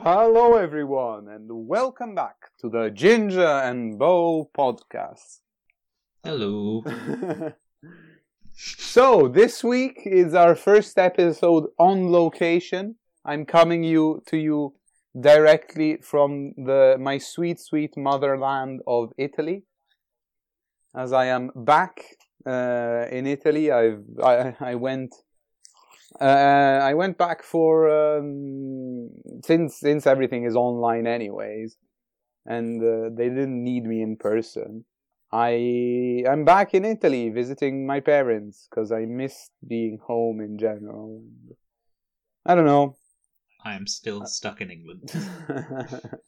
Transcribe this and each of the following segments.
Hello, everyone, and welcome back to the Ginja and Bo podcast. Hello. so, this week is our first episode on location. I'm coming you to you directly from the my sweet, sweet motherland of Italy. As I am back uh, in Italy, I've I, I went uh, I went back for um, since since everything is online anyways, and uh, they didn't need me in person. I I'm back in Italy visiting my parents because I missed being home in general. I don't know. I am still stuck in England.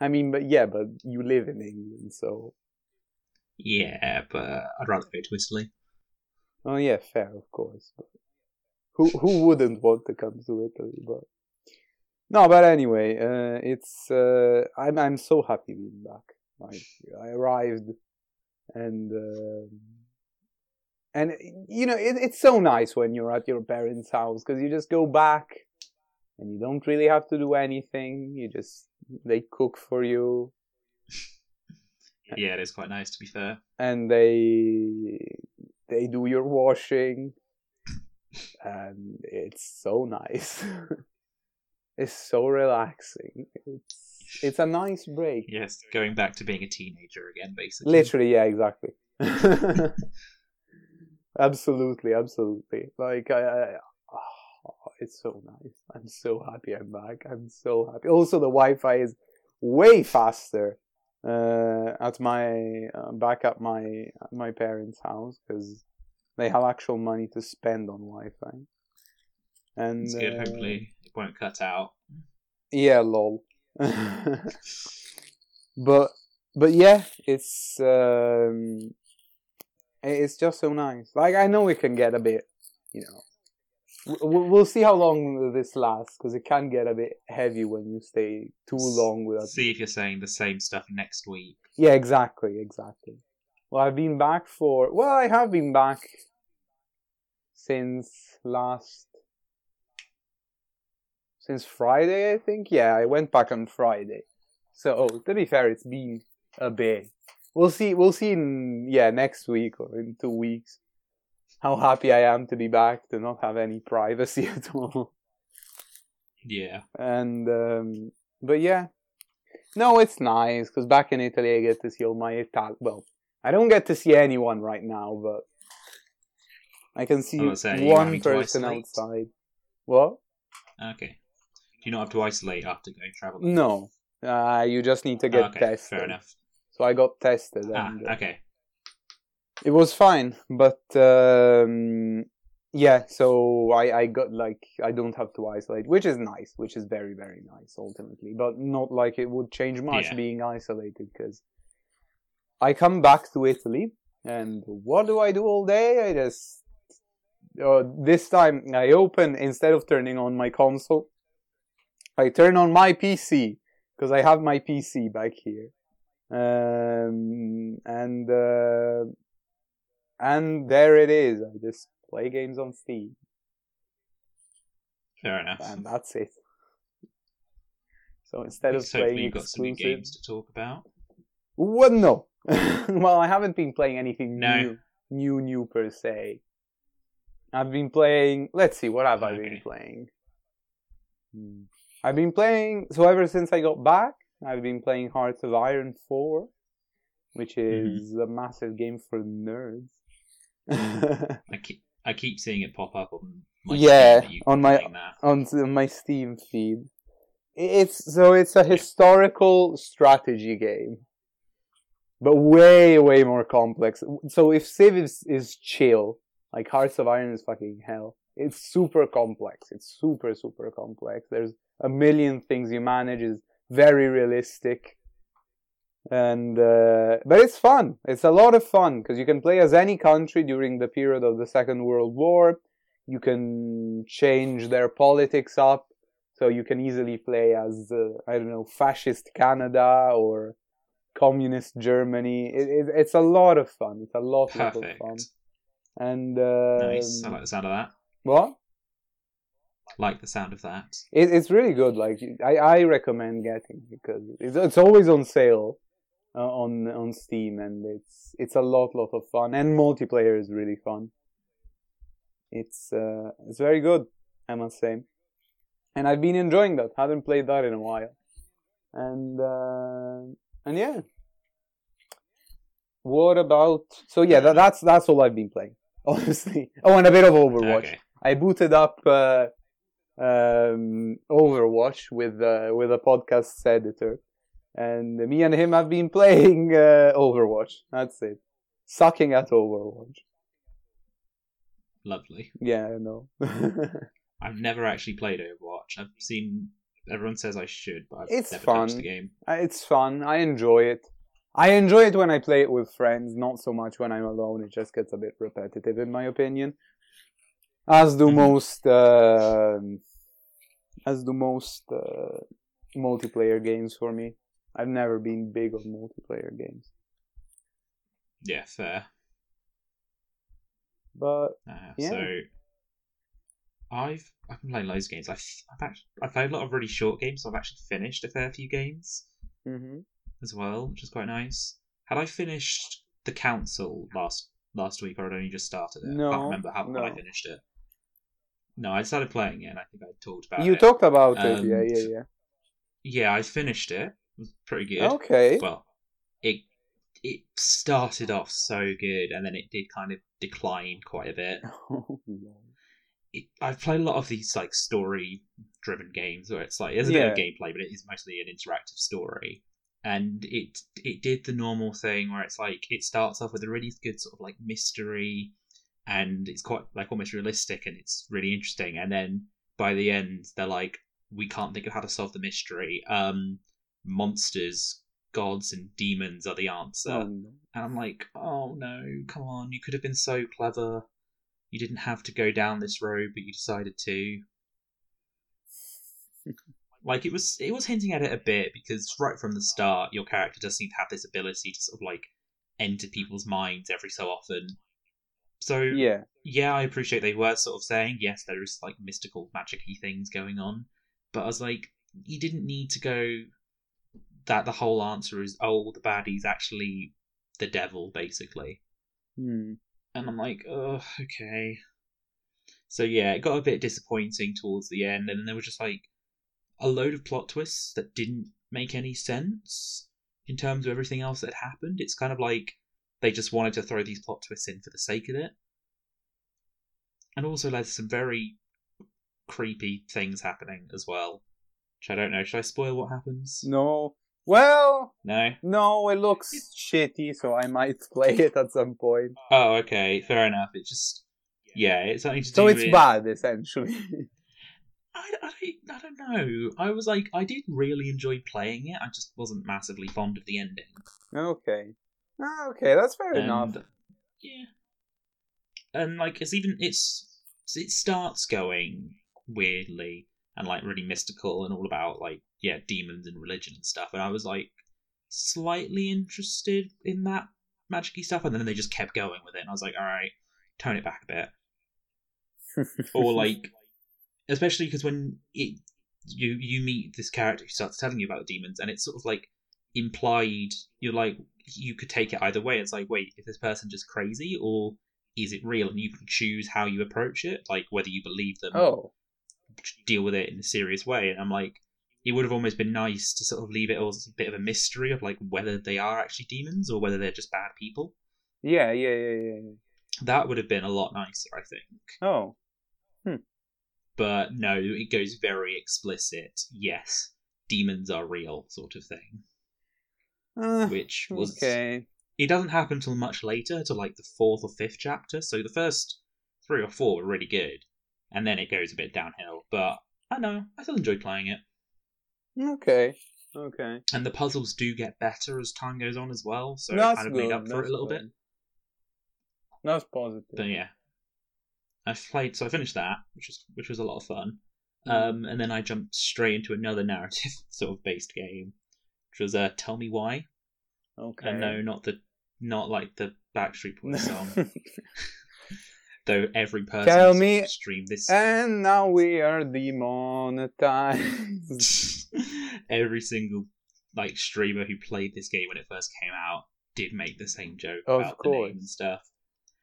I mean, but yeah, but you live in England, so. Yeah, but I'd rather go to Italy. Oh yeah, fair, of course. But who who wouldn't want to come to Italy? But no, but anyway, uh, it's uh, I'm I'm so happy being back. Like I arrived, and uh, and you know it, it's so nice when you're at your parents' house because you just go back, and you don't really have to do anything. You just they cook for you. yeah, it is quite nice to be fair. And they they do your washing and it's so nice. it's so relaxing. It's it's a nice break. Yes, going back to being a teenager again, basically. Literally, yeah, exactly. absolutely, absolutely. Like I, I oh, it's so nice. I'm so happy I'm back. I'm so happy. Also, the Wi-Fi is way faster uh, at my uh, back at my at my parents' house because they have actual money to spend on Wi-Fi. And it's good. Uh, Hopefully, it won't cut out. Yeah, lol. but but yeah, it's um, it's just so nice. Like I know it can get a bit, you know. We'll see how long this lasts because it can get a bit heavy when you stay too long without. See if you're saying the same stuff next week. Yeah, exactly, exactly. Well, I've been back for. Well, I have been back since last. Since Friday, I think. Yeah, I went back on Friday. So to be fair, it's been a bit. We'll see. We'll see in yeah next week or in two weeks how happy I am to be back to not have any privacy at all. Yeah. And um, but yeah, no, it's nice because back in Italy I get to see all my Ital. Well, I don't get to see anyone right now, but I can see saying, one person outside. What? Okay. Do you not have to isolate after going traveling? No. Uh, you just need to get okay, tested. Fair enough. So I got tested. Ah, and, uh, okay. It was fine, but um, yeah. So I I got like I don't have to isolate, which is nice, which is very very nice ultimately, but not like it would change much Yeah. being isolated because I come back to Italy and what do I do all day? I just uh, this time I open instead of turning on my console, I turn on my PC because I have my PC back here, um, and uh, and there it is. I just play games on Steam, Fair enough. and that's it. So instead of playing you've got some new games to talk about. well, no. well, I haven't been playing anything No. new, new, new per se. I've been playing. Let's see, what have I been playing? Hmm. I've been playing. So ever since I got back, I've been playing Hearts of Iron Four, which Mm-hmm. is a massive game for nerds. I keep I keep seeing it pop up on my Yeah, Steam that you've on my- on my Steam feed. It's so it's a historical strategy game, but way way more complex. So if Civ is, is chill, like Hearts of Iron is fucking hell. It's super complex. It's super super complex. There's a million things you manage. Is very realistic, and uh, but it's fun. It's a lot of fun because you can play as any country during the period of the Second World War. You can change their politics up so you can easily play as uh, I don't know fascist Canada or communist Germany. It, it, it's a lot of fun. It's a lot, lot of fun. And uh, Nice. I like the sound of that. what? like the sound of that. It, it's really good. Like I, I recommend getting because it's, it's always on sale uh, on on Steam, and it's it's a lot lot of fun, and multiplayer is really fun. It's uh, it's very good, I must say, and I've been enjoying that. Haven't played that in a while, and uh, and yeah. What about? So yeah, that, that's that's all I've been playing. Honestly, oh, and a bit of Overwatch. Okay. I booted up uh, um, Overwatch with uh, with a podcast editor, and me and him have been playing uh, Overwatch. That's it, sucking at Overwatch. Lovely. Yeah, I know. I've never actually played Overwatch. I've seen everyone says I should, but I've It's never fun. touched the game. it's fun. I enjoy it. I enjoy it when I play it with friends, not so much when I'm alone. It just gets a bit repetitive, in my opinion. As do Mhm. most, um as do most uh, multiplayer games for me. I've never been big on multiplayer games, Yeah, fair. but Uh, Yeah. So I've I've been playing loads of games. I've I've actually I've played a lot of really short games. So I've actually finished a fair few games hmm as well, which is quite nice. Had I finished the council last last week, or had I only just started it? I No, can't remember how when I finished it. No, I started playing it, and I think I talked about you it. You talked about it. Um, Yeah, yeah, yeah. yeah, I finished it. It was pretty good. Okay. Well, it it started off so good, and then it did kind of decline quite a bit. it, I've played a lot of these like story driven games where it's like there's a bit of gameplay, but it is mostly an interactive story. And it it did the normal thing where it's like it starts off with a really good sort of like mystery, and it's quite like almost realistic and it's really interesting. And then by the end, they're like, we can't think of how to solve the mystery. Um, monsters, gods, and demons are the answer. Oh, no. And I'm like, oh no, come on, you could have been so clever. You didn't have to go down this road, but you decided to. like it was it was hinting at it a bit because right from the start your character does seem to have this ability to sort of like enter people's minds every so often. So Yeah. yeah, I appreciate they were sort of saying yes, there is like mystical, magicy things going on, but I was like, you didn't need to go that the whole answer is oh, the baddie's actually the devil, basically. Hmm. And I'm like, oh, okay. So yeah, it got a bit disappointing towards the end, and there was just like a load of plot twists that didn't make any sense in terms of everything else that happened. It's kind of like they just wanted to throw these plot twists in for the sake of it. And also led to some very creepy things happening as well. Which I don't know. Should I spoil what happens? No. Well, No? no, it looks shitty, so I might play it at some point. Oh, okay, fair enough. It just yeah, it's something to So do it's with- bad, essentially. I, I, don't, I don't know. I was like, I did really enjoy playing it. I just wasn't massively fond of the ending. okay. Ah, Okay, that's fair enough. Yeah, and like it's even it's it starts going weirdly and like really mystical and all about like yeah demons and religion and stuff. And I was like slightly interested in that magicy stuff, and then they just kept going with it. And I was like, all right, tone it back a bit. or like especially because when it you you meet this character who starts telling you about the demons and it's sort of like implied you're like you could take it either way it's like wait is this person just crazy or is it real and you can choose how you approach it like whether you believe them oh, deal with it in a serious way and i'm like it would have almost been nice to sort of leave it as a bit of a mystery of like whether they are actually demons or whether they're just bad people yeah, yeah, yeah, yeah. yeah. that would have been a lot nicer i think Oh, but no, it goes very explicit. Yes, demons are real, sort of thing. uh, Which was okay. it doesn't happen till much later, to like the fourth or fifth chapter. So the first three or four were really good, and then it goes a bit downhill. But I know I still enjoy playing it, Okay, okay. and the puzzles do get better as time goes on as well. So That's it kind of good. made up for it a little good. bit. That's positive. But yeah, I played. So I finished that, which was which was a lot of fun. Mm. Um, and then I jumped straight into another narrative sort of based game, which was uh, Tell Me Why. okay. And no, not the not like the Backstreet Boys song. Though every person Tell me- streamed this And now we are demonetized. every single like streamer who played this game when it first came out did make the same joke Of about the name and stuff.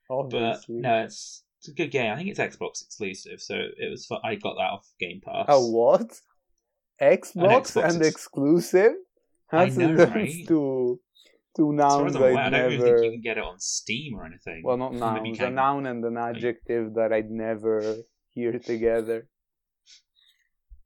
But no, it's it's a good game. I think it's Xbox exclusive, so it was. Fun. I got that off Game Pass. A what? Xbox, Xbox and ex- exclusive? I That's know, that's right? Two nouns as I'm aware, I'd I don't even think you can get it on Steam or anything. Well, not nouns. A noun and an adjective that I'd never hear together.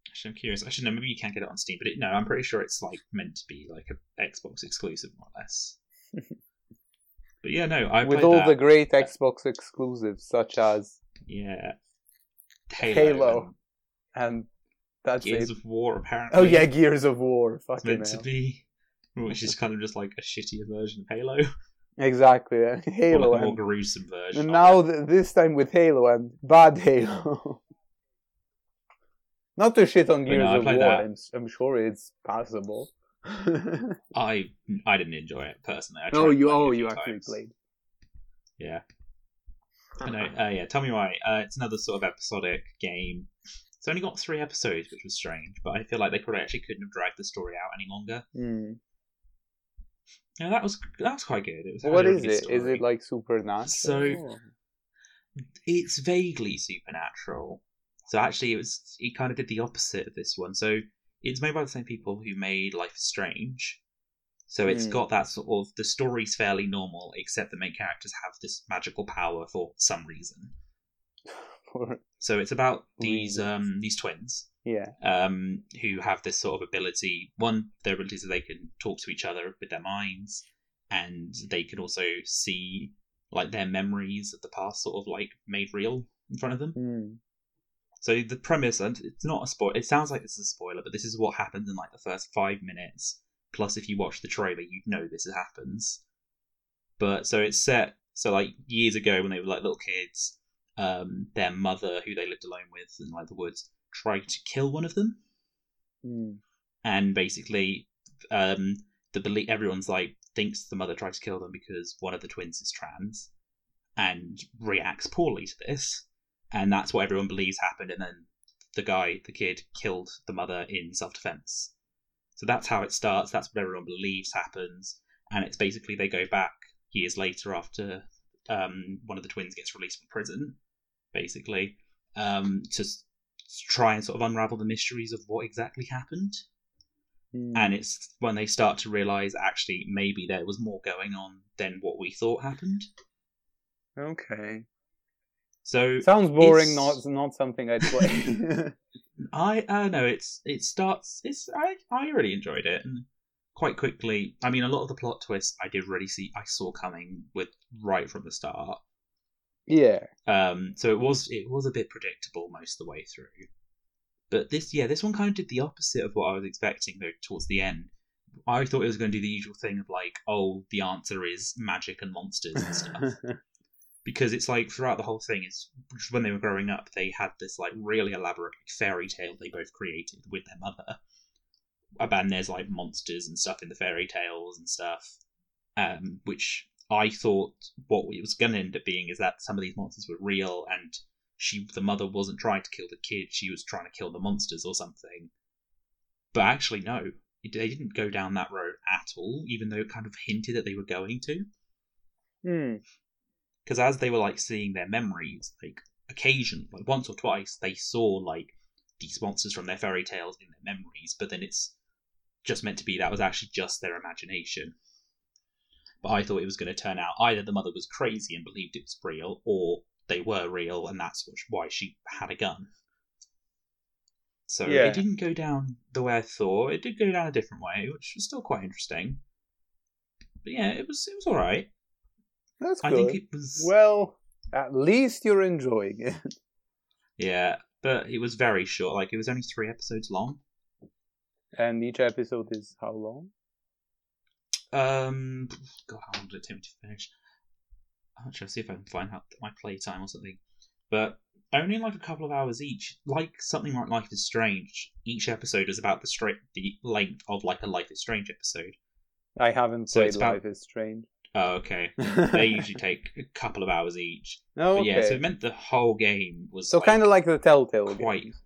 Actually, I'm curious. I should know. Maybe you can't get it on Steam, but it, no, I'm pretty sure it's like meant to be like a Xbox exclusive, more or less. but yeah, no, I With all that. the great Xbox exclusives, such as yeah Halo, Halo. and that's and Gears it. of War. Apparently, Oh yeah, Gears of War. it's Fucking meant to be, which is kind of just like a shittier version of Halo, Exactly. or Halo. like a more gruesome version. and now th- this time with Halo and bad Halo. Not to shit on Gears no, of War. I'm, I'm sure it's passable. I I didn't enjoy it personally. I oh, you playing it a oh you actually times. played. Yeah. I know. Uh, yeah, tell me why. Uh, it's another sort of episodic game. It's only got three episodes, which was strange, but I feel like they probably actually couldn't have dragged the story out any longer. Hmm. Yeah, that was that was quite good. It was. What is it? good Is it like supernatural? So- It's vaguely supernatural. So actually, it was. It kind of did the opposite of this one. So it's made by the same people who made Life is Strange. So it's Hmm. got that sort of the story's fairly normal, except the main characters have this magical power for some reason. So it's about these um these twins yeah. um who have this sort of ability. One, their ability is they can talk to each other with their minds, and they can also see like their memories of the past, sort of like made real in front of them. Hmm. So the premise, and it's not a spoil. It sounds like this is a spoiler, but this is what happens in like the first five minutes. Plus, if you watch the trailer, you'd know this happens. But so it's set. So like years ago, when they were like little kids, um, their mother, who they lived alone with in like the woods, tried to kill one of them, Hmm. and basically, um, the belief everyone's like thinks the mother tried to kill them because one of the twins is trans, and reacts poorly to this, and that's what everyone believes happened. And then the guy, the kid, killed the mother in self defense. So that's how it starts. That's what everyone believes happens, and it's basically they go back years later after um, one of the twins gets released from prison, basically, um, to try and sort of unravel the mysteries of what exactly happened Hmm. and it's when they start to realize actually maybe there was more going on than what we thought happened. Okay. So Sounds boring. It's- Not not something I'd play. I uh, no, it's it starts it's I I really enjoyed it and quite quickly. I mean, a lot of the plot twists I did really see I saw coming with right from the start. Yeah. Um, so it was it was a bit predictable most of the way through. But this yeah this one kind of did the opposite of what I was expecting though towards the end. I thought it was going to do the usual thing of like, oh, the answer is magic and monsters and stuff. because it's like throughout the whole thing is when they were growing up they had this like really elaborate fairy tale they both created with their mother and there's like monsters and stuff in the fairy tales and stuff um which i thought what it was going to end up being is that some of these monsters were real and she the mother wasn't trying to kill the kid she was trying to kill the monsters or something but actually no they didn't go down that road at all even though it kind of hinted that they were going to Hmm. because as they were like seeing their memories, like occasionally, like once or twice, they saw like these monsters from their fairy tales in their memories, but then it's just meant to be that was actually just their imagination. But I thought it was going to turn out either the mother was crazy and believed it was real, or they were real and that's why she had a gun. So Yeah. it didn't go down the way I thought. It did go down a different way, which was still quite interesting. But yeah, it was it was all right. That's I good. think it was Well, at least you're enjoying it. Yeah, but it was very short. Like it was only three episodes long. And each episode is how long? Um, God, how long did it take me to finish? I'm see if I can find out my playtime or something. But only like a couple of hours each. Like something like Life is Strange. Each episode is about the straight the length of like a Life is Strange episode. I haven't So played it's about- Life is Strange. Oh, okay. They usually take a couple of hours each. Oh, okay. yeah, so it meant the whole game was So like, kind of like the Telltale quite. games.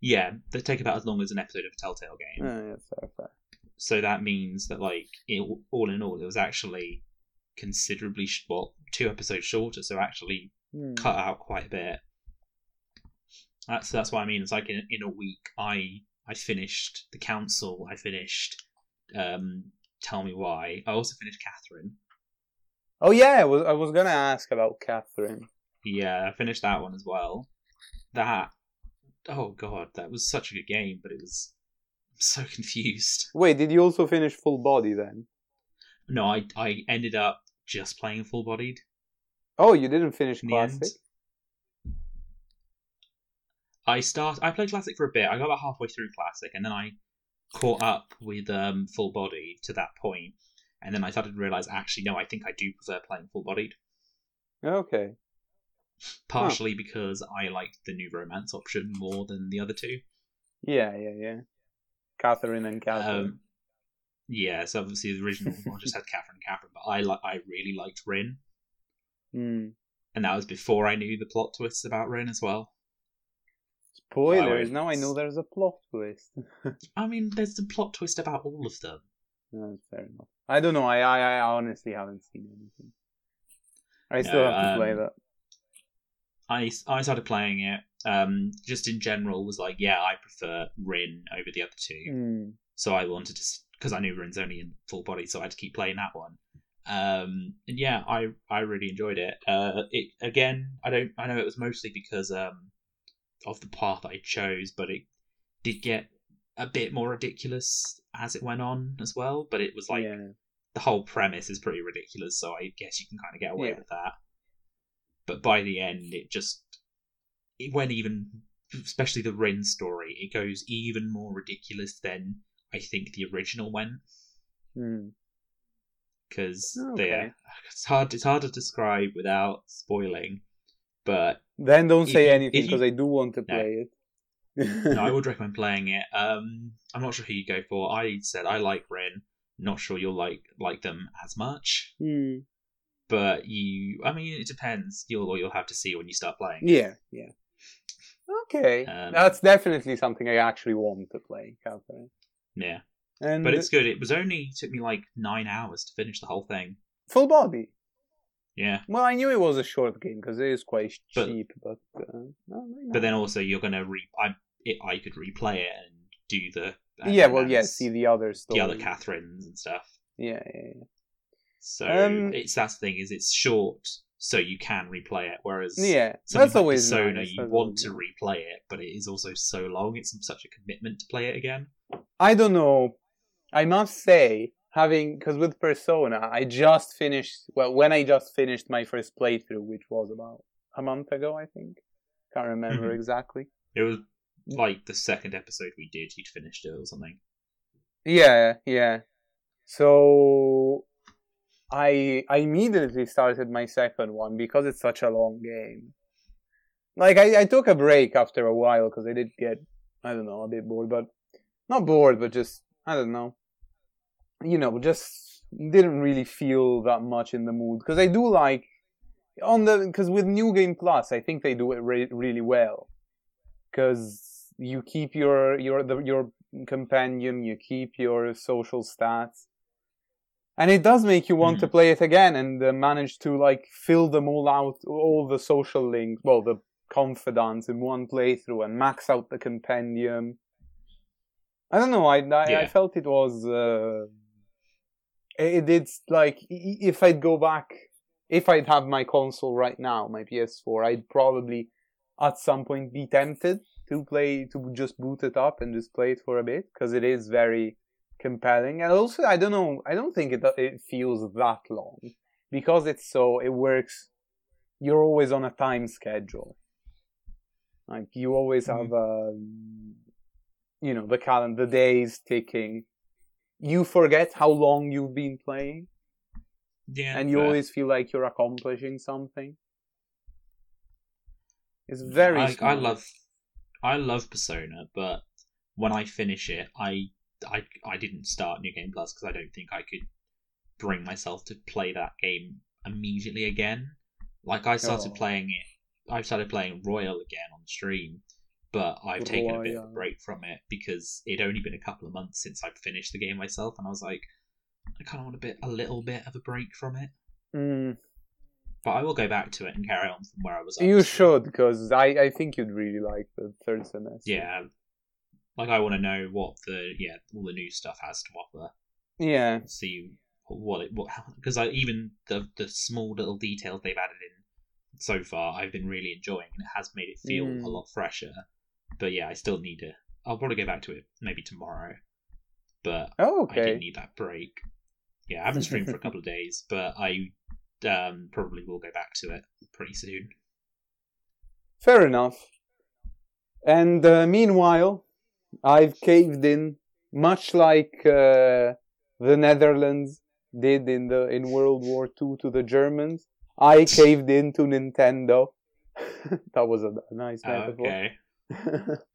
Yeah, they take about as long as an episode of a Telltale game. Oh, yeah, fair, fair. So that means that, like, it, all in all, it was actually considerably sh- well two episodes shorter. So actually Hmm. cut out quite a bit. That's that's what I mean. It's like in, in a week, I I finished the council. I finished. Um, tell me why. I also finished Catherine. Oh yeah, I was I was gonna ask about Catherine. Yeah, I finished that one as well. That oh god, that was such a good game, but it was so confused. Wait, did you also finish Full Body then? No, I I ended up just playing full bodied Oh, you didn't finish in the end. Classic. I start I played classic for a bit. I got about halfway through classic, and then I caught up with um, full body to that point, and then I started to realize actually no, I think I do prefer playing full bodied. Okay. Partially because I liked the new romance option more than the other two. Yeah, yeah, yeah. Catherine and Catherine. Um, yeah, so obviously the original one just had Catherine and Catherine, but I li- I really liked Rin, Hmm. and that was before I knew the plot twists about Rin as well. Spoilers. Now I know there's a plot twist. I mean, there's the plot twist about all of them. No, fair enough. I don't know. I, I I honestly haven't seen anything. I still No, have to play um, that. I I started playing it. Um, just in general, was like, yeah, I prefer Rin over the other two. Hmm. So I wanted to, because I knew Rin's only in full body, so I had to keep playing that one. Um, and yeah, I I really enjoyed it. Uh, it again, I don't, I know it was mostly because um of the path I chose, but it did get a bit more ridiculous as it went on as well. But it was like yeah. the whole premise is pretty ridiculous, so I guess you can kind of get away Yeah. with that. But by the end, it just it went even, especially the Rin story. It goes even more ridiculous than I think the original went Hmm. because Okay. it's hard. It's hard to describe without spoiling. But Then don't say you- anything because I do want to No. play it. no, I would recommend playing it. Um, I'm not sure who you go for. I said I like Rin. Not sure you'll like like them as much. Hmm. But you i mean it depends you'll you'll have to see when you start playing Yeah, yeah. Okay, Um, that's definitely something I actually want to play, Catherine. yeah And but it's good it was only took me like nine hours to finish the whole thing full body. yeah Well, I knew it was a short game because it is quite But- cheap, but uh, no, no, but then also you're gonna re i it, i could replay it and do the yeah, well, yeah, see the other story. the other catherines and stuff Yeah, yeah, yeah. So Um, it's that's the thing is it's short so you can replay it whereas Yeah, that's like always Persona, nice, you that's want to replay it, but it is also so long. It's such a commitment to play it again. I don't know. I must say, having because with Persona, I just finished. Well, when I just finished my first playthrough, which was about a month ago, I think. Can't remember Mhm. exactly. It was like the second episode we did. You'd finished it or something. Yeah, yeah. So I I immediately started my second one because it's such a long game. Like I, I took a break after a while because I did get I don't know a bit bored, but not bored, but just I don't know. You know, just didn't really feel that much in the mood because I do like on the because with New Game Plus, I think they do it re- really well because you keep your your the, your companion, you keep your social stats, and it does make you want to play it again and uh, manage to like fill them all out, all the social links, well, the confidants in one playthrough, and max out the compendium. I don't know. I I, I felt it was. Uh, it, it's like if I'd go back, if I'd have my console right now, my PS4, I'd probably at some point be tempted to play to just boot it up and just play it for a bit because it is very compelling. And also I don't know I don't think it it feels that long because it's so it works you're always on a time schedule. Like you always have um, you know the calendar the days ticking. You forget how long you've been playing. Yeah, and you always feel like you're accomplishing something. It's very I, I love I love Persona, but when I finish it, I I I didn't start New Game Plus because I don't think I could bring myself to play that game immediately again. Like I started Oh. playing it, I've started playing Royal again on stream, but I've taken a bit of a break from it because it'd only been a couple of months since I'd finished the game myself, and I was like, I kind of want a bit, a little bit of a break from it. Mm, But I will go back to it and carry on from where I was. you should, because I, I think you'd really like the third semester. Yeah, like I want to know what the yeah all the new stuff has to offer. Yeah. see what it what because I even the the small little details they've added in so far I've been really enjoying and it has made it feel Mm. a lot fresher. But yeah, I still need to. I'll probably go back to it maybe tomorrow. But Oh, I did okay. need that break. Yeah, I haven't streamed for a couple of days, but I um probably will go back to it pretty soon. Fair enough. And uh, meanwhile, I've caved in, much like uh, the Netherlands did in the in World War II to the Germans. I caved into Nintendo. that was a, a nice metaphor. Okay.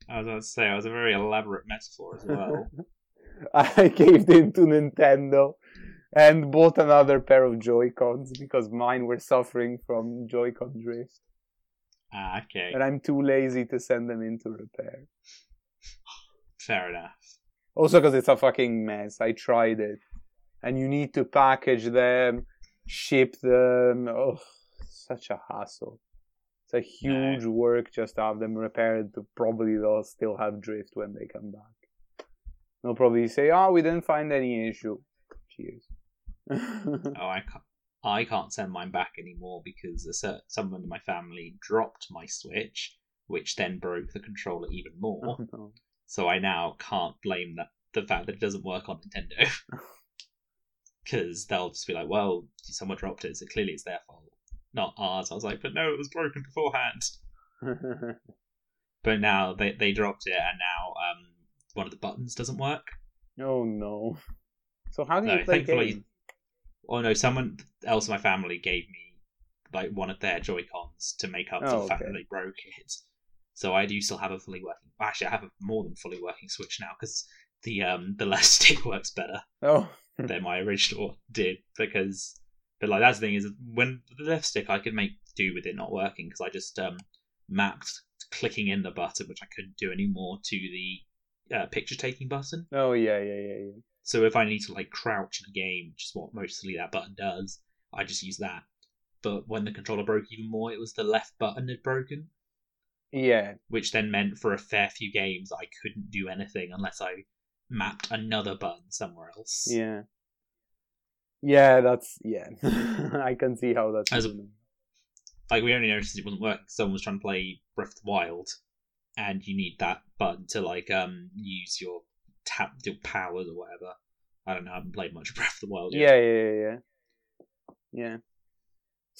I was about to say, it was a very elaborate metaphor as well. I caved into Nintendo and bought another pair of Joy Cons because mine were suffering from Joy-Con drift, ah, okay. and I'm too lazy to send them into repair. Fair enough. Also, because it's a fucking mess. I tried it, and you need to package them, ship them. Oh, such a hassle. It's a huge work just to have them repaired. To probably they'll still have drift when they come back. They'll probably say, "Oh, we didn't find any issue." Cheers. Oh, I can't. I can't send mine back anymore because a cer- someone in my family dropped my Switch, which then broke the controller even more. Oh, no. So I now can't blame that the fact that it doesn't work on Nintendo. Because they'll just be like, "Well, someone dropped it, so clearly it's their fault, not ours." I was like, "But no, it was broken beforehand." But now they they dropped it, and now um one of the buttons doesn't work. oh no. So how do No, you play thankfully- games? Oh no, someone else in my family gave me like one of their Joy Cons to make up for Oh, the fact okay. that they broke it. So I do still have a fully working. Actually, I have a more than fully working Switch now because the um the left stick works better Oh, than my original did because. But like that's the thing is when the left stick I could make do with it not working because I just um mapped clicking in the button which I couldn't do anymore to the uh, picture taking button. oh yeah, yeah, yeah, yeah. So if I need to like crouch in a game, which is what mostly that button does, I just use that. But when the controller broke even more, it was the left button had broken, Yeah, which then meant for a fair few games I couldn't do anything unless I mapped another button somewhere else. Yeah. Yeah, that's yeah. I can see how that's. As happening. Like we only noticed it wasn't working. Someone was trying to play Breath of the Wild, and you need that button to like um use your tap your powers or whatever. I don't know. I haven't played much Breath of the Wild yet. yeah, yeah, yeah, yeah.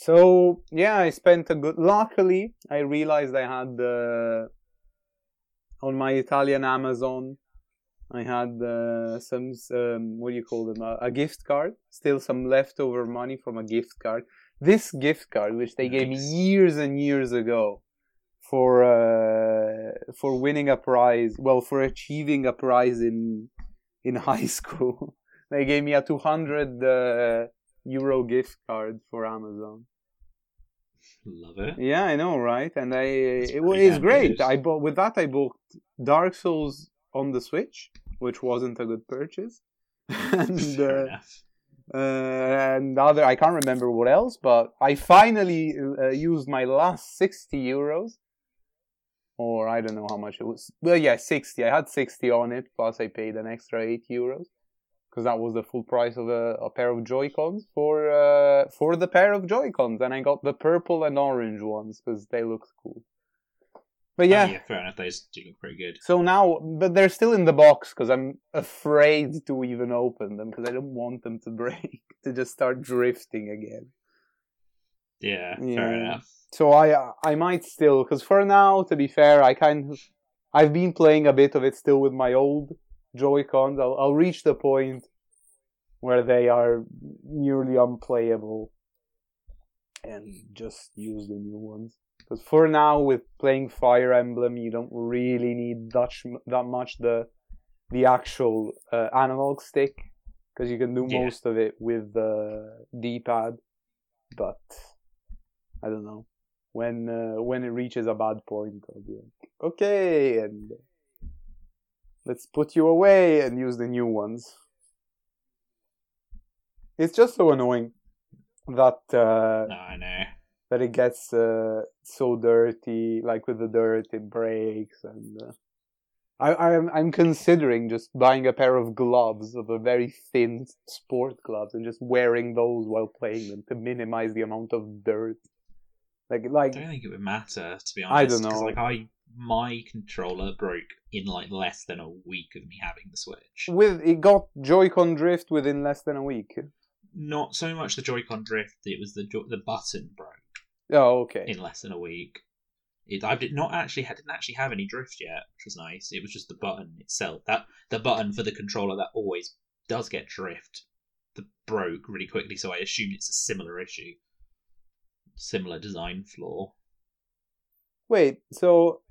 So yeah, I spent a good. Luckily, I realized I had the on my Italian Amazon. I had uh, some um, what do you call them? A, a gift card. Still some leftover money from a gift card. This gift card, which they gave me years and years ago, for uh, for winning a prize. Well, for achieving a prize in in high school. they gave me a 200 uh, euro gift card for Amazon. Love it. Yeah, I know, right? And I That's it was great. I bought with that I bought Dark Souls on the Switch, which wasn't a good purchase. and uh, uh, and other I can't remember what else, but I finally uh, used my last 60 euros. Or I don't know how much it was. Well, yeah, 60. I had 60 on it, plus I paid an extra 8 euros. Because that was the full price of a, a pair of Joy-Cons for uh, for the pair of Joy-Cons. And I got the purple and orange ones because they looked cool. But Oh, yeah, yeah, fair enough. Those do look pretty good. so now, but they're still in the box because I'm afraid to even open them because I don't want them to break, to just start drifting again. Yeah, Yeah. fair enough. So I I might still because for now, to be fair, I kind of I've been playing a bit of it still with my old Joy Cons. I'll I'll reach the point where they are nearly unplayable and just use the new ones. Because for now, with playing Fire Emblem, you don't really need that, sh- that much the the actual uh, analog stick because you can do Yeah. most of it with the D-pad. But I don't know when uh, when it reaches a bad point, I'll be like, okay, and let's put you away and use the new ones. It's just so annoying that uh, No, I know. that it gets uh, so dirty, like with the dirt, it breaks, and uh, I, I'm I'm considering just buying a pair of gloves of a very thin sport gloves and just wearing those while playing them to minimize the amount of dirt. Like like I don't think it would matter to be honest. I don't know. Like I, my controller broke in like less than a week of me having the Switch. with it got Joy-Con drift within less than a week. Not so much the Joy-Con drift; it was the the button broke Oh, okay. in less than a week. It, I did not actually I didn't actually have any drift yet, which was nice. It was just the button itself. That the button for the controller that always does get drift, the broke really quickly. So I assume it's a similar issue, similar design flaw. Wait, so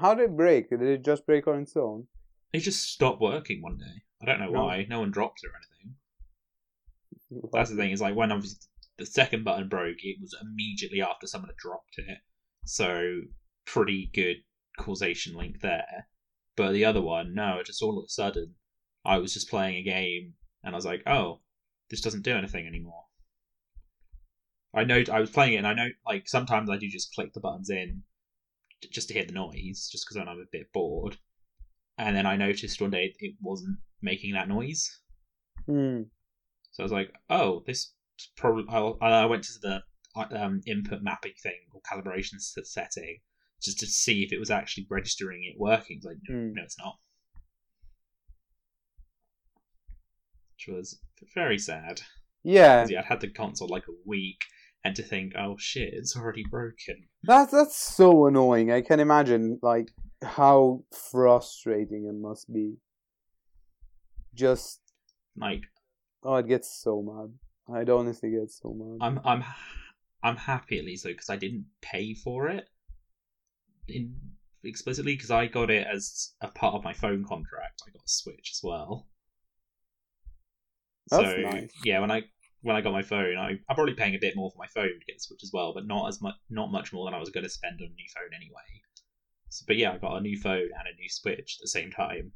how did it break? Did it just break on its own? It just stopped working one day. I don't know No. why. No one dropped it or anything. That's the thing. Is like when obviously the second button broke, it was immediately after someone had dropped it. So pretty good causation link there. But the other one, no, just all of a sudden, I was just playing a game and I was like, oh, this doesn't do anything anymore. I know I was playing it and I know like sometimes I do just click the buttons in just to hear the noise, just because I'm a bit bored. And then I noticed one day it wasn't making that noise. Hmm. So I was like, oh, this probably. I'll, went to the um, input mapping thing or calibration setting just to see if it was actually registering it working. It's like, no, Hmm. no, it's not. Which was very sad. Yeah, yeah, I'd had the console like a week, and to think, oh shit, it's already broken. That's that's so annoying. I can imagine like how frustrating it must be. Just Like, oh, it gets so mad. I'd honestly get so mad. I'm I'm I'm happy at least though because I didn't pay for it in explicitly because I got it as a part of my phone contract. I got a Switch as well. That's so nice. yeah, when I when I got my phone, I, I'm probably paying a bit more for my phone to get the Switch as well, but not as much not much more than I was going to spend on a new phone anyway. So, but yeah, I got a new phone and a new Switch at the same time.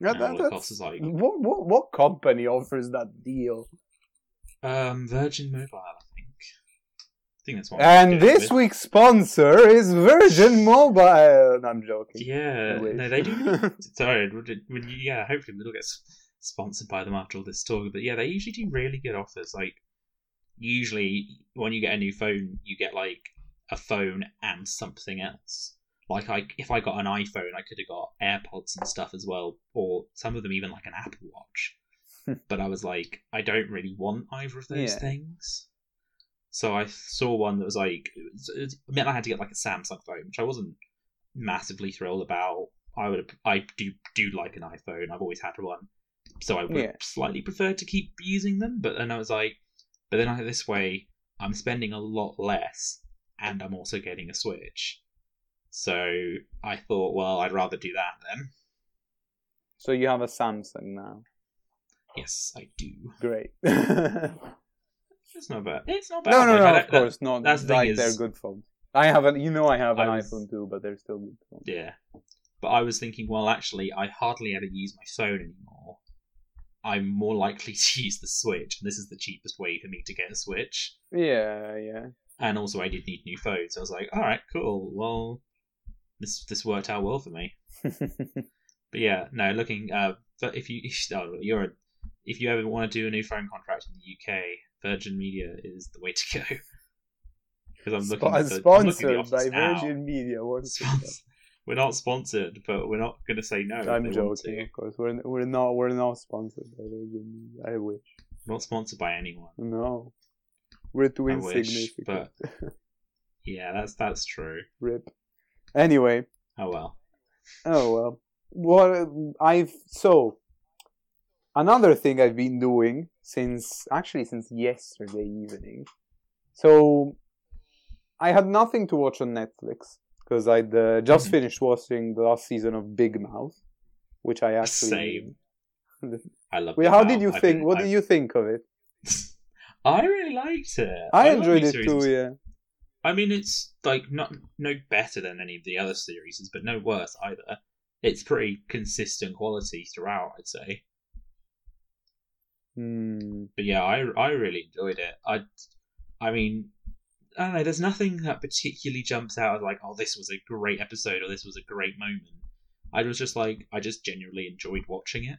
Yeah, that- that's- like what, what what company offers that deal? um Virgin Mobile, I think. I think that's what. And this with. week's sponsor is Virgin Mobile. No, I'm joking. Yeah, no, they do. Sorry, yeah. Hopefully, we'll get sponsored by them after all this talk. But yeah, they usually do really good offers. Like, usually when you get a new phone, you get like a phone and something else. Like, I if I got an iPhone, I could have got AirPods and stuff as well, or some of them even like an Apple Watch. but I was like, I don't really want either of those Yeah. things. So I saw one that was like, it, was, it meant I had to get like a Samsung phone, which I wasn't massively thrilled about. I would, I do do like an iPhone. I've always had one, so I would Yeah. slightly prefer to keep using them. But then I was like, but then I this way, I'm spending a lot less, and I'm also getting a Switch. So I thought, well, I'd rather do that then. So you have a Samsung now. Yes, I do. Great. It's not bad. It's not bad. no, no, no. Of don't- that- course not. that's the like is- they're good phones. I have an. You know, I have an I was- iPhone too, but they're still good phones. Yeah. But I was thinking, well, actually, I hardly ever use my phone anymore. I'm more likely to use the Switch, and this is the cheapest way for me to get a Switch. Yeah, yeah. And also, I did need new phones, so I was like, all right, cool. Well, this this worked out well for me. But yeah, no, looking. Uh, but if you if, oh, you're a, if you ever want to do a new phone contract in the UK, Virgin Media is the way to go. Because I'm looking at the, I'm looking at sponsored by offers now. Virgin Media. What's it Spons- We're not sponsored, but we're not going to say no. I'm joking, of course. We're we're not we're not sponsored I wish. Not sponsored by anyone. No. We're too I wish, insignificant. Yeah, that's that's true. Rip. Anyway, Oh well. oh well. What I've so another thing I've been doing since actually since yesterday evening. So I had nothing to watch on Netflix because I'd uh, just Mhm. finished watching the last season of Big Mouth, which I actually Same. I love. Wait, Big how Mouth. did you I think? What I, did you think of it? I really liked it. I love enjoyed it too. Yeah. I mean, it's like not no better than any of the other series, but no worse either. It's pretty consistent quality throughout, I'd say. Hmm. But yeah, I I really enjoyed it. I, I mean, I don't know. There's nothing that particularly jumps out as like, oh, this was a great episode or this was a great moment. I was just like, I just genuinely enjoyed watching it.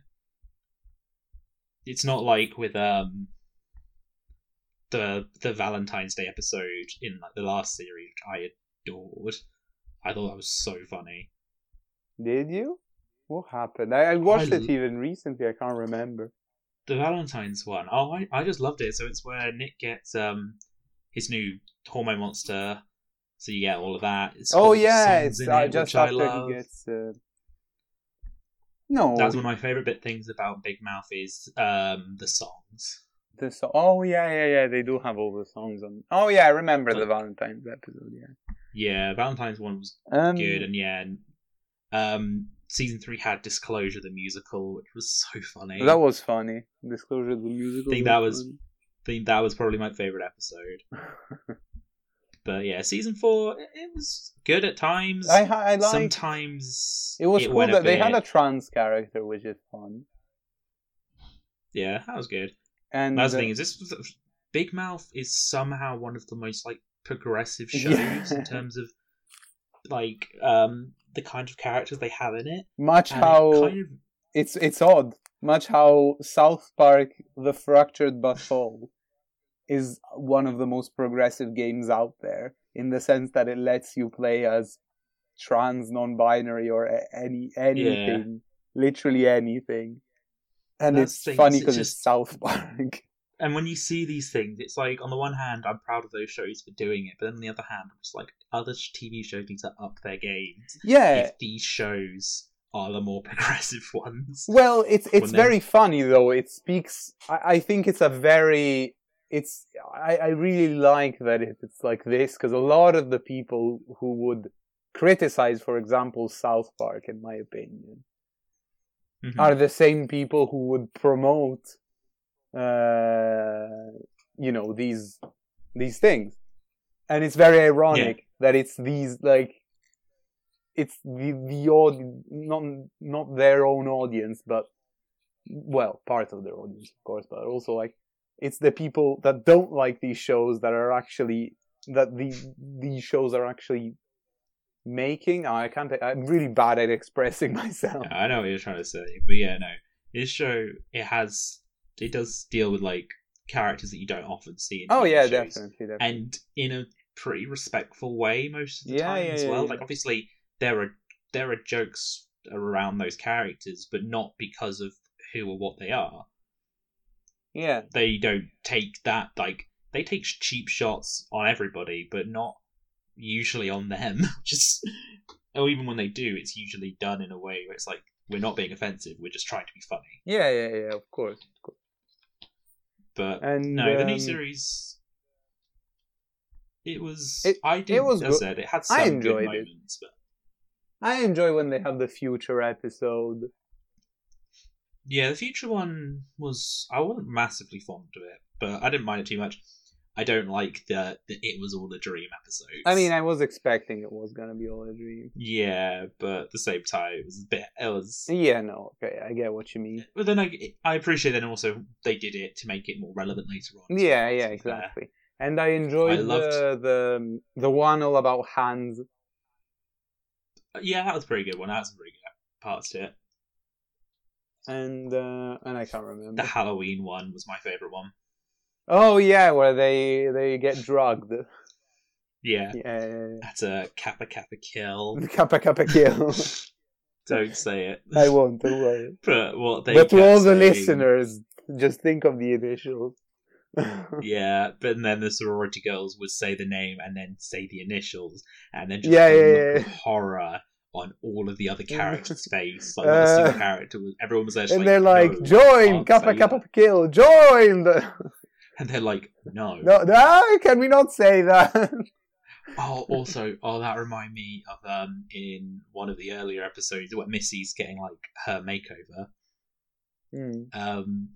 It's not like with um the the Valentine's Day episode in like the last series, which I adored. I thought that was so funny. Did you? What happened? I, I watched I it even recently. I can't remember. The Valentine's one, oh, I, I just loved it. So it's where Nick gets um his new hormone monster. So you get all of that. It's Oh yeah, it's uh, it, just after love. he gets. Uh... No, That's one of my favorite bit things about Big Mouth is um the songs. the so- Oh yeah, yeah, yeah. They do have all the songs on. Oh yeah, I remember the Valentine's episode. Yeah. Yeah, Valentine's one was Um, good, and yeah, um, season three had Disclosure the musical, which was so funny. that was funny. Disclosure the musical. I Think that was- I think that was probably my favorite episode. But yeah, season four it, it was good at times. I I like. Sometimes It was cool went that they had a trans character, which is fun. yeah, that was good. And That's the thing is this Big Mouth is somehow one of the most like progressive shows Yeah. in terms of like um the kind of characters they have in it. much And it how kind of it's it's odd. Much how South Park: The Fractured But is one of the most progressive games out there in the sense that it lets you play as trans, non-binary, or any anything, literally anything. And That's it's funny it's because it's just- South Park. and when you see these things, it's like on the one hand, I'm proud of those shows for doing it, but then on the other hand, I'm just like other TV shows need to up their games yeah. if these shows are the more progressive ones. Well, it's it's very funny though. It speaks. I, I think it's a very. It's. I, I really like that it, it's like this because a lot of the people who would criticize, for example, South Park, in my opinion, Mhm. are the same people who would promote, uh, you know, these these things, and it's very ironic that it's these like. It's the the aud- not not their own audience, but well, part of their audience, of course, but also like it's the people that don't like these shows that are actually that these these shows are actually making. I can't. I'm really bad at expressing myself. Yeah, I know what you're trying to say, but yeah, no, this show it has it does deal with like characters that you don't often see. In Oh yeah, definitely, definitely. and in a pretty respectful way most of the Yeah, time yeah, as well. Like obviously there are there are jokes around those characters, but not because of who or what they are. yeah, They don't take that like they take cheap shots on everybody, but not usually on them. Just or even when they do, it's usually done in a way where it's like we're not being offensive, we're just trying to be funny. yeah, yeah, yeah. Of course. Of course. But And no, the new um, series. It was. It- I did. It was as I good. said, it had I some good enjoyed it. moments, but I enjoy when they have the future episode. yeah, the future one was. I wasn't massively fond of it, but I didn't mind it too much. I don't like the, the it was all a dream episode. I mean, I was expecting it was gonna be all a dream. yeah, but at the same time, it was a bit. It was. Yeah, no, okay, I get what you mean. But then I, I appreciate then also they did it to make it more relevant later on. Yeah, well, yeah, to be fair. exactly. And I enjoyed I loved- the the the one all about hands. Yeah, that was a pretty good one. That was some pretty good parts to it. and uh, and I can't remember. The Halloween one was my favorite one. Oh yeah, where they they get drugged. Yeah, Yeah, yeah, yeah. that's a Kappa Kappa kill. kappa kappa kill. Don't say it. I won't. Don't worry. But what they but to all the listeners, just think of the initials. Yeah, but then the sorority girls would say the name and then say the initials, and then just Yeah, yeah, look yeah. horror on all of the other characters' face. Like a single Uh, character was. Everyone was there, and they're like, "No, "Join kappa kappa that." kill, join!" The... and they're like, "No." No, no, can we not say that? Oh, also, oh, that remind me of um in one of the earlier episodes where Missy's getting like her makeover. Mm. Um,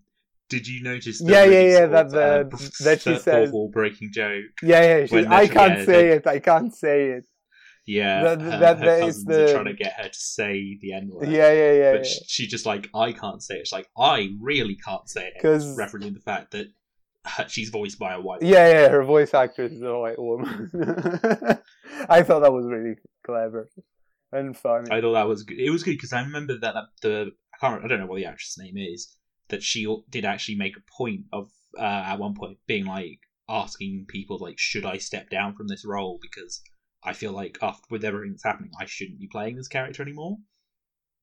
did you notice? That? Yeah, yeah, yeah, that the- uh, that she says- wall breaking joke? Yeah, yeah. She, I can't yeah, say it. I can't say it. Yeah, That- her, that- her that cousins are trying to get her to say the N word. Yeah, yeah, yeah. but she, she just like I can't say it. She's like I really can't say it. Because referencing the fact that her- she's voiced by a white. Yeah, yeah. Her voice actress is a white woman. I thought that was really clever and funny. I thought that was good. It was good because I remember that the I can't I don't know what the actress name is that she did actually make a point of uh, at one point being like asking people like should I step down from this role because I feel like after with everything that's happening I shouldn't be playing this character anymore.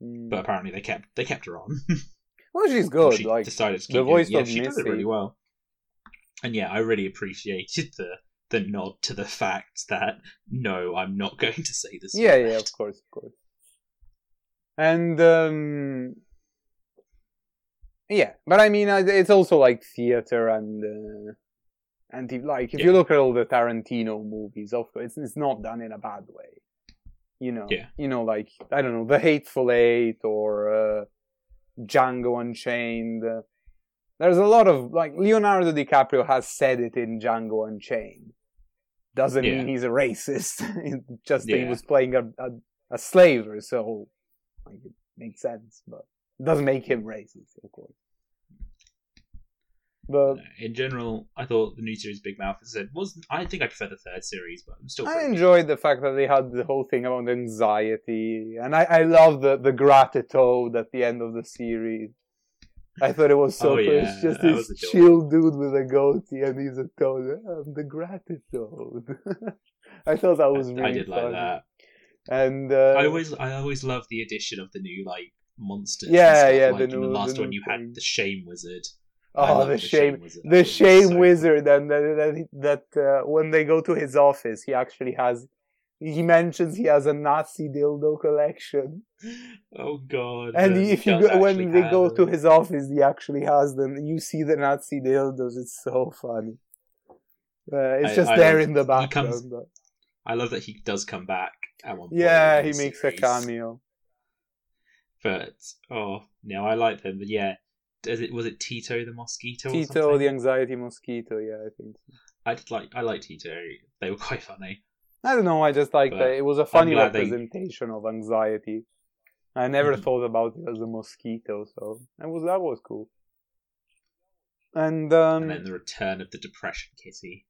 Mm. But apparently they kept they kept her on. well, she's good. she like decided to keep the doing voice. Yeah, she does it really well. And yeah, I really appreciated the the nod to the fact that no, I'm not going to say this. yeah, word. yeah. Of course, of course. And um, yeah, but I mean, uh, it's also like theater and uh, and if, like if you look at all the Tarantino movies, of course, it's, it's not done in a bad way. You know, Yeah. you know, like I don't know, The Hateful Eight or uh, Django Unchained. There's a lot of like Leonardo DiCaprio has said it in Django Unchained. Doesn't Yeah. mean he's a racist. It's just that he was playing a, a a slaver, so like it makes sense, but doesn't make him racist, of course. But in general, I thought the new series Big Mouth as said was I think I prefer the third series, but I'm still I enjoyed the fact that they had the whole thing about anxiety, and I, I love the the gratitude at the end of the series. I thought it was so Oh, cool. yeah, It's just this chill dude with a goatee, and he's a toad. I'm the gratitude. I thought that was really I did like that. And uh, I always I always love the addition of the new like monsters. Yeah, yeah, Like the the last the one, you thing. had the Shame Wizard. Oh love the shame Wizard. The thought it was shame so wizard and that that, that uh, when they go to his office he actually has he mentions he has a nazi dildo collection Oh god! and he if you go, when they go to his office he actually has them you see the nazi dildos it's so funny uh, it's I- just I there in the background comes- I love that he does come back at one point. yeah he the makes a cameo But oh no, I like them. But yeah, does it was it Tito the mosquito? or tito something? the anxiety mosquito yeah i think so. I did like I like Tito. They were quite funny. I don't know. I just like that. It was a funny glad they- representation of anxiety. I never Mhm. thought about it as a mosquito, so that was that was cool. And um, and then the return of the depression kitty.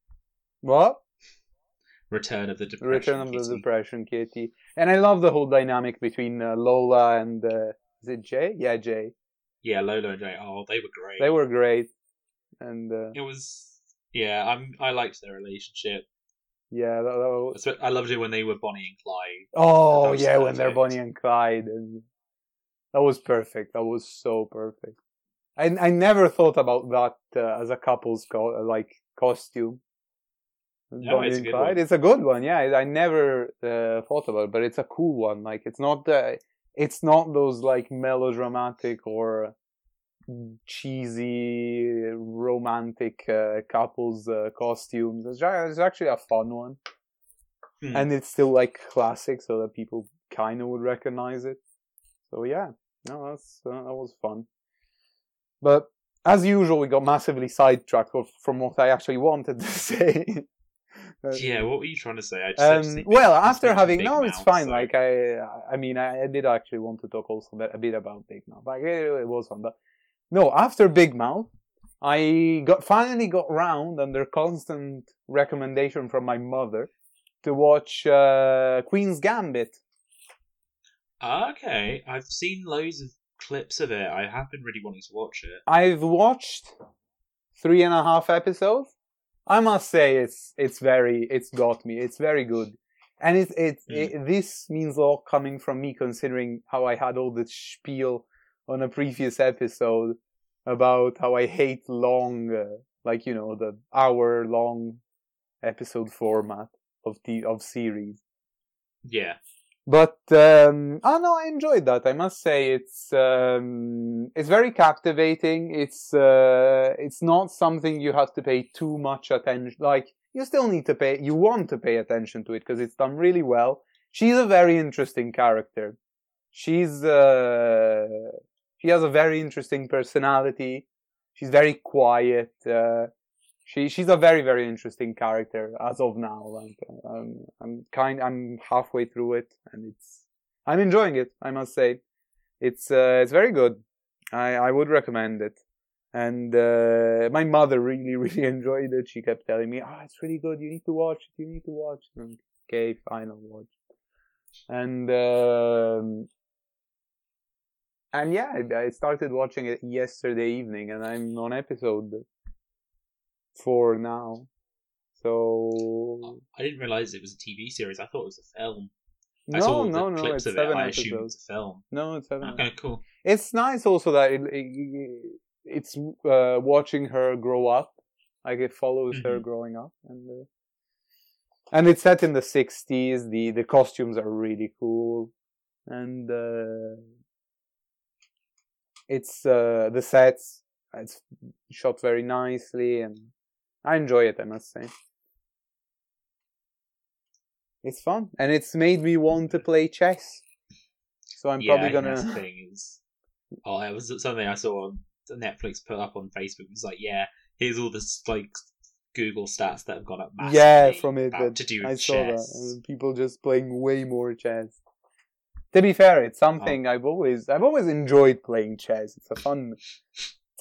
what? Return of the depression. Return of the. Depression Kitty. And I love the whole dynamic between uh, Lola and uh, is it Jay? Yeah, Jay. Yeah, Lola and Jay. Oh, they were great. They were great. And uh, It was. Yeah, I'm. I liked their relationship. yeah, that, that was, I loved it when they were Bonnie and Clyde. oh yeah, when they're perfect. Bonnie and Clyde, and that was perfect. That was so perfect. I I never thought about that uh, as a couple's co- like costume. No, it's a good one. It's a good one. Yeah, I I never uh, thought about it, but it's a cool one. Like it's not the, it's not those like melodramatic or cheesy romantic uh, couples uh, costumes. It's, it's actually a fun one Hmm. and it's still like classic, so that people kind of would recognize it. So yeah, no, that's uh, that was fun. But as usual, we got massively sidetracked from what I actually wanted to say. Uh, Yeah, what were you trying to say? I just Um, well, after having no, it's fine. so- Like I, I mean, I, I did actually want to talk also a bit, a bit about Big Mouth. Like it, it was fun, but no, after Big Mouth, I got finally got round under constant recommendation from my mother to watch uh, Queen's Gambit. Okay, I've seen loads of clips of it. I have been really wanting to watch it. I've watched three and a half episodes. I must say it's it's very it's got me. It's very good, and it it, Mm. it this means a lot coming from me considering how I had all the spiel on a previous episode about how I hate long, uh, like you know the hour long episode format of the of series. Yeah, But um, oh no, I enjoyed that. I must say it's um, it's very captivating. It's uh, it's not something you have to pay too much attention. Like you still need to pay. You want to pay attention to it because it's done really well. She's a very interesting character. She's uh, she has a very interesting personality. She's very quiet. Uh, she she's a very very interesting character as of now. Like um, I'm kind I'm halfway through it and it's I'm enjoying it. I must say, it's uh, it's very good. I I would recommend it. And uh, my mother really really enjoyed it. She kept telling me, "Oh, it's really good. You need to watch it. You need to watch." It. Okay, fine, I'll watch. And um, and yeah, I started watching it yesterday evening, and I'm on episode four now. So I didn't realize it was a TV series. I thought it was a film. no, I saw no, the no. clips It's of it. seven I assumed it episodes. was a film. No, it's seven. Okay, cool. It's nice also that it, it, it's uh, watching her grow up. Like it follows her Mhm. growing up, and uh, and it's set in the '60s. the The costumes are really cool, and uh, it's uh, the sets. It's shot very nicely, and I enjoy it. I must say, it's fun, and it's made me want to play chess. So I'm yeah, probably gonna. that's the thing is, oh, it was something I saw on Netflix put up on Facebook. It was like, yeah, here's all this like Google stats that have gone up massively. Yeah, from it, but to do with I saw chess. that. people just playing way more chess. To be fair, it's something oh. I've always I've always enjoyed playing chess. It's a fun,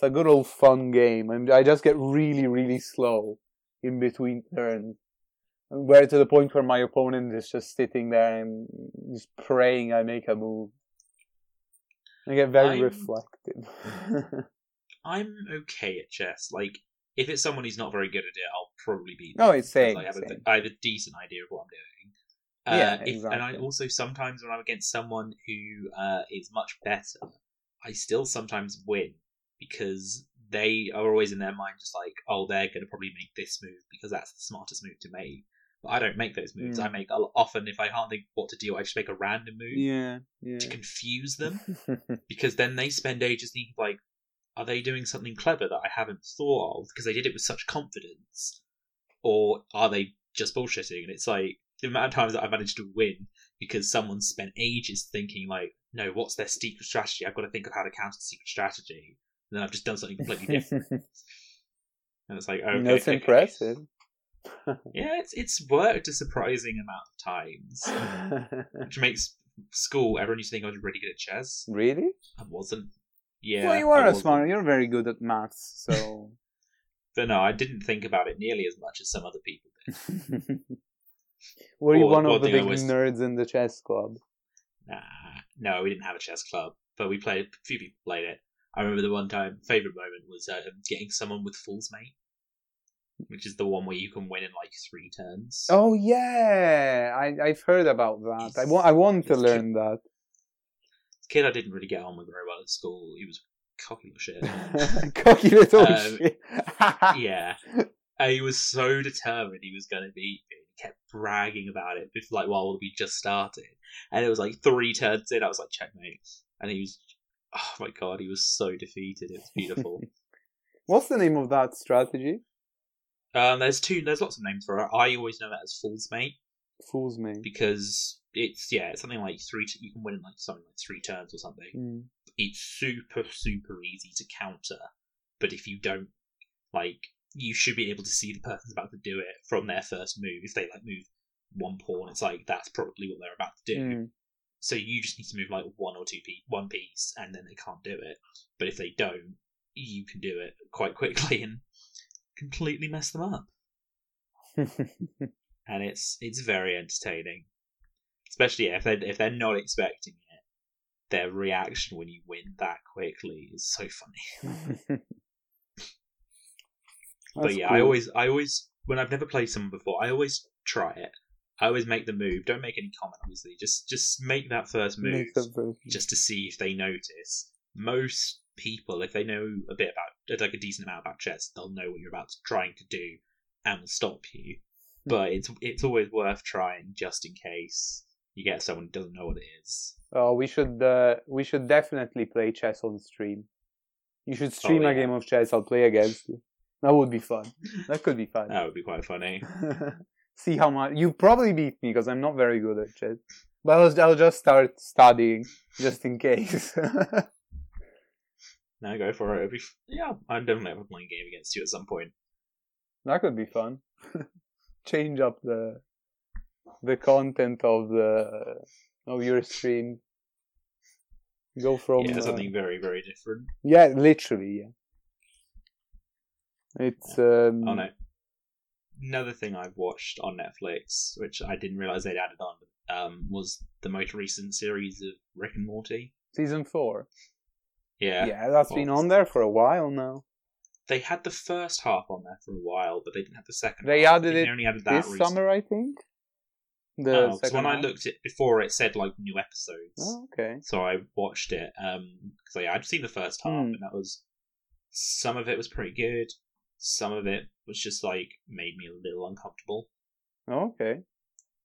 a good old fun game, and I just get really really slow in between turns, where to the point where my opponent is just sitting there and just praying I make a move. I get very I'm- reflective. I'm okay at chess. Like, if it's someone who's not very good at it, I'll probably beat No, it's same, I have, a, same. I have a decent idea of what I'm doing. Uh, Yeah, if, And I also sometimes when I'm against someone who uh, is much better, I still sometimes win because they are always in their mind just like, oh, they're going to probably make this move because that's the smartest move to make. But I don't make those moves. Mm. I make often if I can't think what to do, I just make a random move yeah, yeah. to confuse them because then they spend ages thinking like, are they doing something clever that I haven't thought of because they did it with such confidence, or are they just bullshitting? And it's like the amount of times that I managed to win because someone spent ages thinking like, no, what's their secret strategy? I've got to think of how to counter the secret strategy, then I've just done something completely different. And it's like, okay, That's okay. impressive. Yeah, it's it's worked a surprising amount of times, which makes school. Everyone used to think I was really good at chess. really? I wasn't. Yeah. well, you are a smart. You're very good at maths, so. But no, I didn't think about it nearly as much as some other people did. Were you Or one one of the big was- nerds in the chess club? Nah, no, we didn't have a chess club, but we played. A few people played it. I remember the one time favorite moment was uh, getting someone with Fool's Mate, which is the one where you can win in like three turns. Oh yeah, I I've heard about that. I want I want to it's learn that. Kid, I didn't really get on with very well at school. He was cocky or shit. Cocky little Um, shit. yeah, and he was so determined he was going to beat me. He kept bragging about it before, like while we just started, and it was like three turns in. I was like checkmate, and he was, oh my god, he was so defeated. It was beautiful. What's the name of that strategy? um, there's two. There's lots of names for it. I always know it as Fool's Mate Fool's Mate. because it's yeah, it's something like three. You can win in like something like three turns or something. Mm. it's super super easy to counter but if you don't like you should be able to see the person's about to do it from their first move if they like move one pawn it's like that's probably what they're about to do Mm. So you just need to move like one or two piece one piece and then they can't do it. But if they don't you can do it quite quickly and completely mess them up. And it's it's very entertaining. Especially if they if they're not expecting it their reaction when you win that quickly is so funny. But yeah, I always, I always, when I've never played someone before, I always try it. I always make the move. Don't make any comment, obviously. Just, just make that first move, Make the first- just to see if they notice. Most people, if they know a bit about, like a decent amount about chess, they'll know what you're about to trying to do, and will stop you. But it's, it's always worth trying, just in case you get someone who doesn't know what it is. Oh, we should uh, we should definitely play chess on stream. You should stream Oh, a game of chess. I'll play against you. That would be fun. That could be fun. That would be quite funny. See how much you probably beat me because I'm not very good at chess. But I'll, I'll just start studying just in case. No, go for it. Be yeah, I'm definitely have a playing game against you at some point. That could be fun. Change up the the content of the of your stream. Go from yeah, uh, something very very different. yeah, literally, yeah. It's um Oh no. Another thing I've watched on Netflix, which I didn't realize they'd added on, um, was the most recent series of Rick and Morty. season four. Yeah, Yeah, that's been on there for a while now. they had the first half on there for a while, but they didn't have the second. They half. Added think it They only added that This recently. summer, I think. The Oh, when I looked at before, it said like new episodes. Oh, okay. So I watched it Um, because yeah, I'd seen the first half, Hmm. and that was some of it was pretty good. Some of it was just like made me a little uncomfortable. Oh, okay.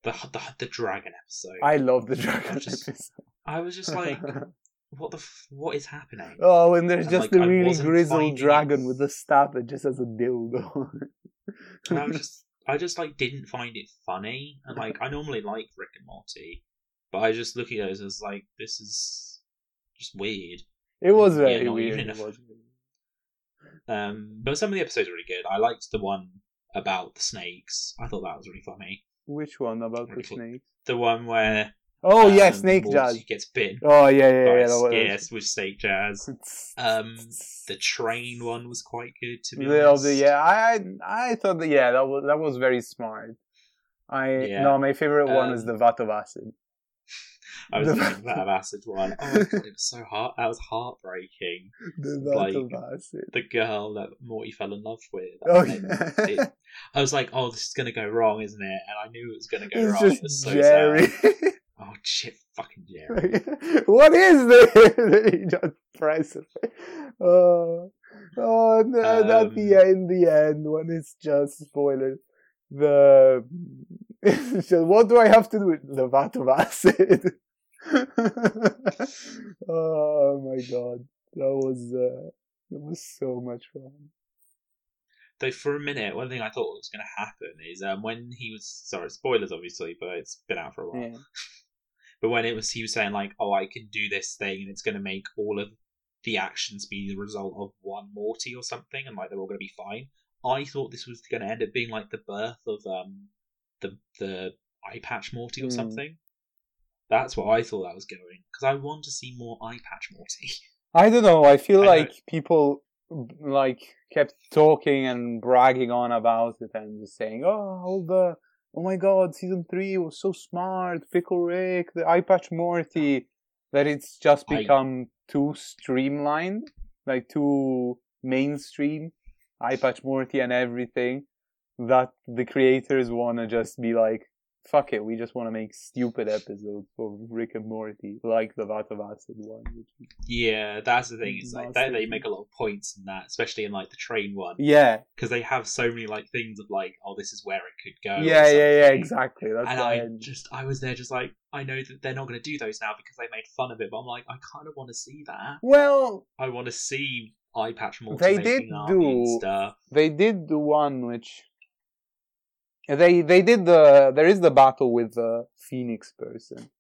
The the, the dragon episode. I love the dragon I just- episode. I was just like, what the f- what is happening? oh, and there's And, just like, the really grizzled dragon it- with the staff that just has a dildo. And I was just I just like didn't find it funny, and like I normally like Rick and Morty, but I just look at it as like this is just weird. it was very weird. it was. Um, but some of the episodes are really good. I liked the one about the snakes. I thought that was really funny. Which one about the Really cool. snake? The one where Oh yeah, um, Snake Morty Jazz. gets bit. Oh yeah, yeah, yeah. was- yes with snake jazz. Um, the train one was quite good to be The- oh, honest. the- yeah, I I thought that yeah, that was that was very smart. I Yeah. no, my favorite one is Um, the vat of acid. I was thinking that of acid one. Oh, God, it was so heart. That was heartbreaking. The like- of acid. The girl that Morty fell in love with. Oh yeah. it- I was like, oh, this is gonna go wrong, isn't it? And I knew it was gonna go it's wrong. just it was so Jerry. sad. Oh shit, fucking Jerry. what is this? That he just presses. Oh, oh, and then at the Um, end, the end when it's just spoilers. The just, what do I have to do with the vat of acid? oh my god, that was uh, that was so much fun. Though for a minute, one thing I thought was going to happen is um, when he was sorry, spoilers obviously, but it's been out for a while. Yeah. But when it was, he was saying like, "Oh, I can do this thing, and it's going to make all of the actions be the result of one Morty or something, and like they're all going to be fine." I thought this was going to end up being like the birth of um the the eye patch Morty or Hmm. something. That's what I thought that was going because I want to see more eye patch Morty. I don't know. I feel I know like people like kept talking and bragging on about it and just saying, "Oh, all the oh my god, season three was so smart, Pickle Rick, the eye patch Morty." That it's just I- become too streamlined, like too mainstream, eye patch Morty and everything. That the creators want to just be like, "Fuck it, we just want to make stupid episodes of Rick and Morty, like the Vat of Acid one." Yeah, that's the thing. It's like they, they make a lot of points in that, especially in like the train one, yeah, because they have so many like things of like, "Oh, this is where it could go." yeah, yeah, yeah, exactly. That's and. I I- just I was there just like I know that they're not going to do those now because they made fun of it, but I'm like I kind of want to see that. Well, I want to see eye patch Morty They did do- they did the one which they they did the there is the battle with the Phoenix person.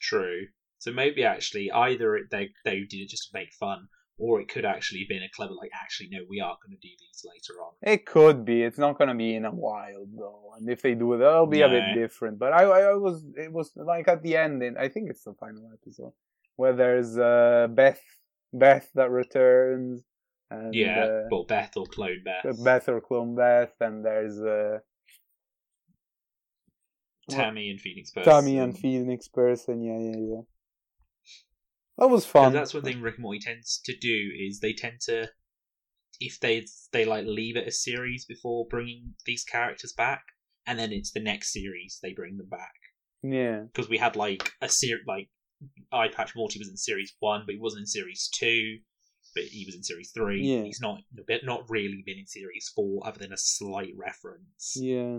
True. So maybe actually either it, they they did it just to make fun, or it could actually been a clever like actually no we are going to do these later on. It could be. It's not gonna be in a while though, and if they do it, that'll be a bit different. But I, I, I was it was like at the end. And I think it's the final episode where there's uh, Beth Beth that returns. And, yeah, uh, well Beth or clone Beth, Beth or clone Beth, and there's uh, Tammy and Phoenix person. Tammy and Phoenix person. Yeah, yeah, yeah. That was fun. that's one thing Rick and Morty tends to do is they tend to if they they like leave it a series before bringing these characters back, and then it's the next series they bring them back. Yeah, Because we had like a series like Eye Patch Morty was in series one, but he wasn't in series two. But he was in series three. Yeah. He's not not really been in series four, other than a slight reference. yeah.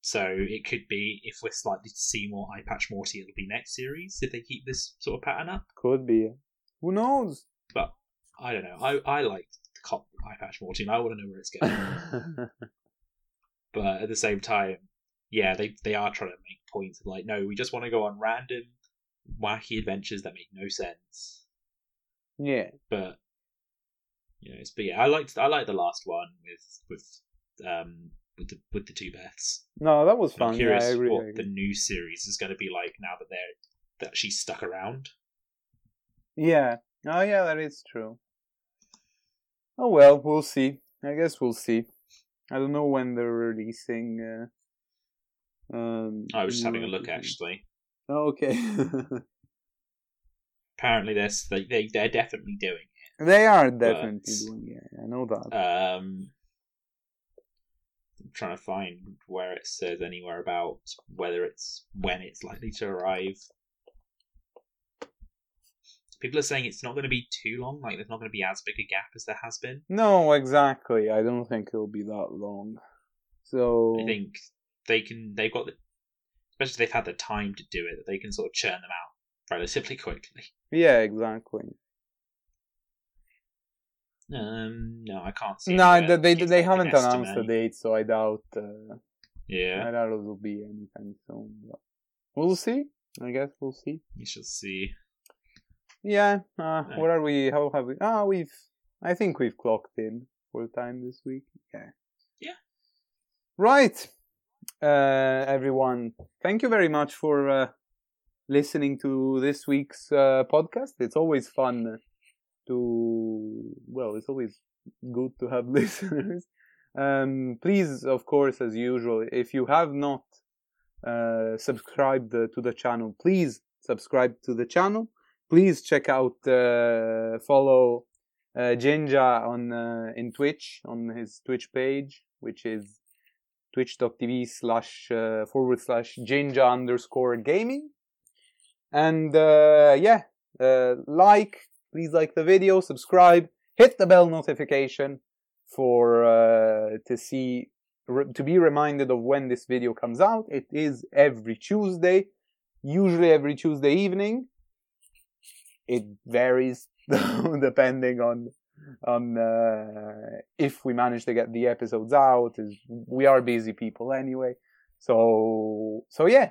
So it could be if we're slightly to see more Eye Patch Morty, it'll be next series if they keep this sort of pattern up. Could be. Who knows? But I don't know. I I like the cop Eye Patch Morty, and I want to know where it's going. but at the same time, yeah, they they are trying to make points of like, no, we just want to go on random, wacky adventures that make no sense. Yeah. but you know, it's but yeah, I liked I liked the last one with with um with the with the two Beths. No, that was fun. I'm. Yeah, curious I agree. what the new series is going to be like now that they're that she's stuck around. Yeah. Oh, yeah, that is true. Oh well, we'll see. I guess we'll see. I don't know when they're releasing. Uh, um, I was just having a look actually. Oh, okay. Apparently, they're they they they're definitely doing it. they are definitely But- doing. it. I know that. Um, I'm trying to find where it says anywhere about whether it's when it's likely to arrive. People are saying it's not going to be too long. Like there's not going to be as big a gap as there has been. No, exactly. I don't think it'll be that long. So I think they can. They've got the, especially if they've had the time to do it. That they can sort of churn them out relatively quickly. yeah, exactly. Um, no, I can't see. No, they they, they like, haven't announced the date, so I doubt. Uh, Yeah, I doubt it'll be anytime soon. But we'll see. I guess we'll see. we shall see. Yeah. Uh, what are we? How have we? Ah, we've. I think we've clocked in full time this week. Yeah. Yeah. Right. Uh, everyone, thank you very much for uh, listening to this week's uh, podcast. It's always fun to. Well, it's always good to have listeners. Um, please, of course, as usual, if you have not uh, subscribed uh, to the channel, please subscribe to the channel. Please check out, uh, follow uh, Ginja on in Twitch on his Twitch page, which is twitch.tv slash uh, forward slash Ginja underscore gaming. And uh, yeah, uh, like, please like the video, subscribe, hit the bell notification for to see to be reminded of when this video comes out. It is every Tuesday, usually every Tuesday evening. It varies depending on on uh, if we manage to get the episodes out. We are busy people anyway, so so yeah.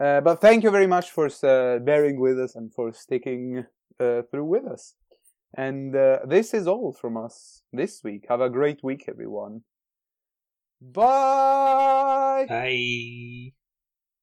Uh, but thank you very much for uh, bearing with us and for sticking uh, through with us. And uh, this is all from us this week. Have a great week, everyone. Bye. Bye.